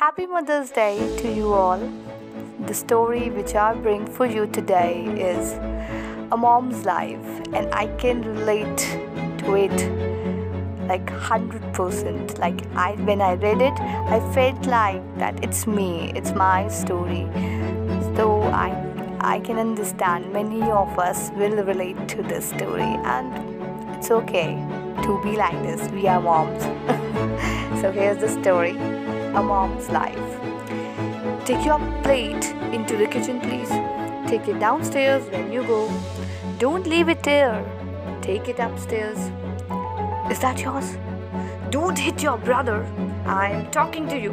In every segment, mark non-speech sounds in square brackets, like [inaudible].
Happy Mother's Day to you all. The story which I bring for you today is a mom's life, and I can relate to it like 100%. Like I when I read it, I felt like that it's me, it's my story. So I I can understand many of us will relate to this story and it's okay to be like this. We are moms. [laughs] so here's the story a mom's life. Take your plate into the kitchen, please. Take it downstairs when you go. Don't leave it there. Take it upstairs. Is that yours? Don't hit your brother. I'm talking to you.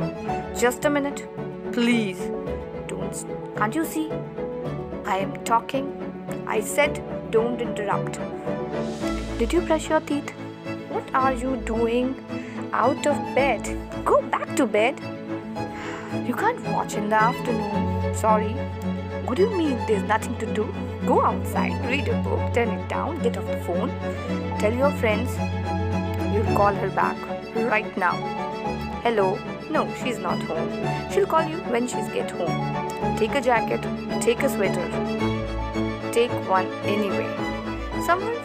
Just a minute. Please. Don't. Can't you see? I am talking. I said don't interrupt. Did you brush your teeth? What are you doing out of bed? Go back to bed. You can't watch in the afternoon. Sorry. What do you mean there's nothing to do? Go outside, read a book, turn it down, get off the phone, tell your friends you'll call her back right now. Hello? No, she's not home. She'll call you when she's get home. Take a jacket, take a sweater. Take one anyway. Someone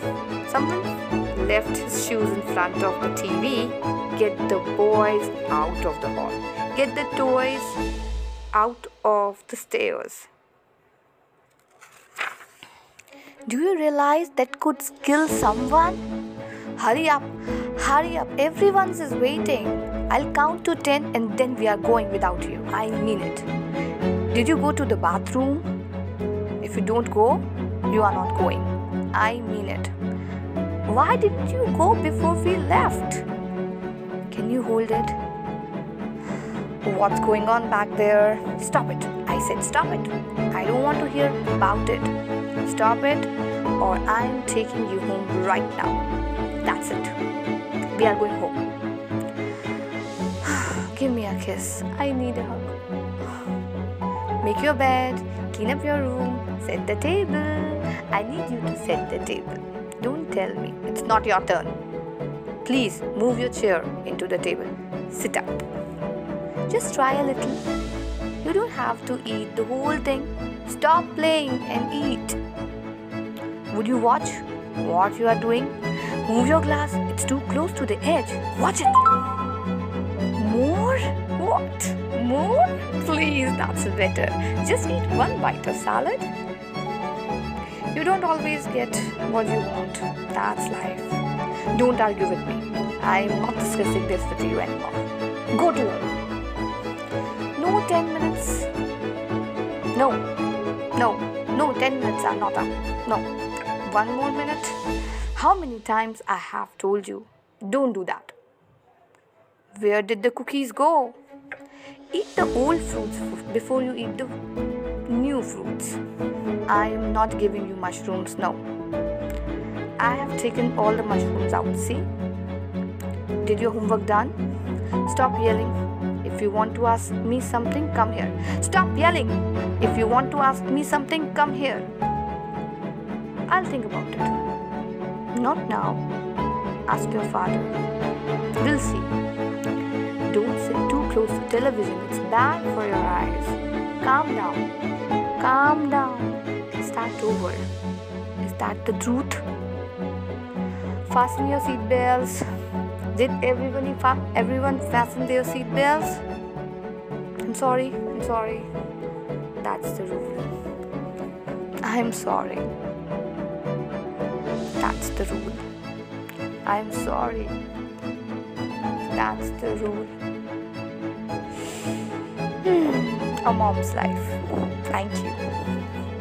someone left his shoes in front of the TV. Get the boys out of the hall. Get the toys out of the stairs. Do you realize that could kill someone? Hurry up, hurry up, everyone is waiting. I'll count to 10 and then we are going without you. I mean it. Did you go to the bathroom? If you don't go, you are not going. I mean it. Why didn't you go before we left? Can you hold it? What's going on back there? Stop it. I said stop it. I don't want to hear about it. Stop it, or I'm taking you home right now. That's it. We are going home. [sighs] Give me a kiss. I need a hug. Make your bed, clean up your room, set the table. I need you to set the table. Don't tell me it's not your turn. Please move your chair into the table. Sit up. Just try a little. You don't have to eat the whole thing. Stop playing and eat. Would you watch what you are doing? Move your glass. It's too close to the edge. Watch it. More? What? More? Please, that's better. Just eat one bite of salad. You don't always get what you want. That's life. Don't argue with me. I'm not discussing this with you anymore. Go to work. No 10 minutes. No. No. No, 10 minutes are not up. No. One more minute. How many times I have told you, don't do that. Where did the cookies go? Eat the old fruits before you eat the new fruits. I am not giving you mushrooms now. I have taken all the mushrooms out. See? Did your homework done? Stop yelling. If you want to ask me something, come here. Stop yelling. If you want to ask me something, come here. I'll think about it. Not now. Ask your father. We'll see. Don't sit too close to television. It's bad for your eyes. Calm down. Calm down. Is that over? Is that the truth? Fasten your seat belts. Did everyone fa- everyone fasten their seat belts? I'm sorry. I'm sorry. That's the rule. I'm sorry. That's the rule. I'm sorry. That's the rule. Hmm, a mom's life. Thank you.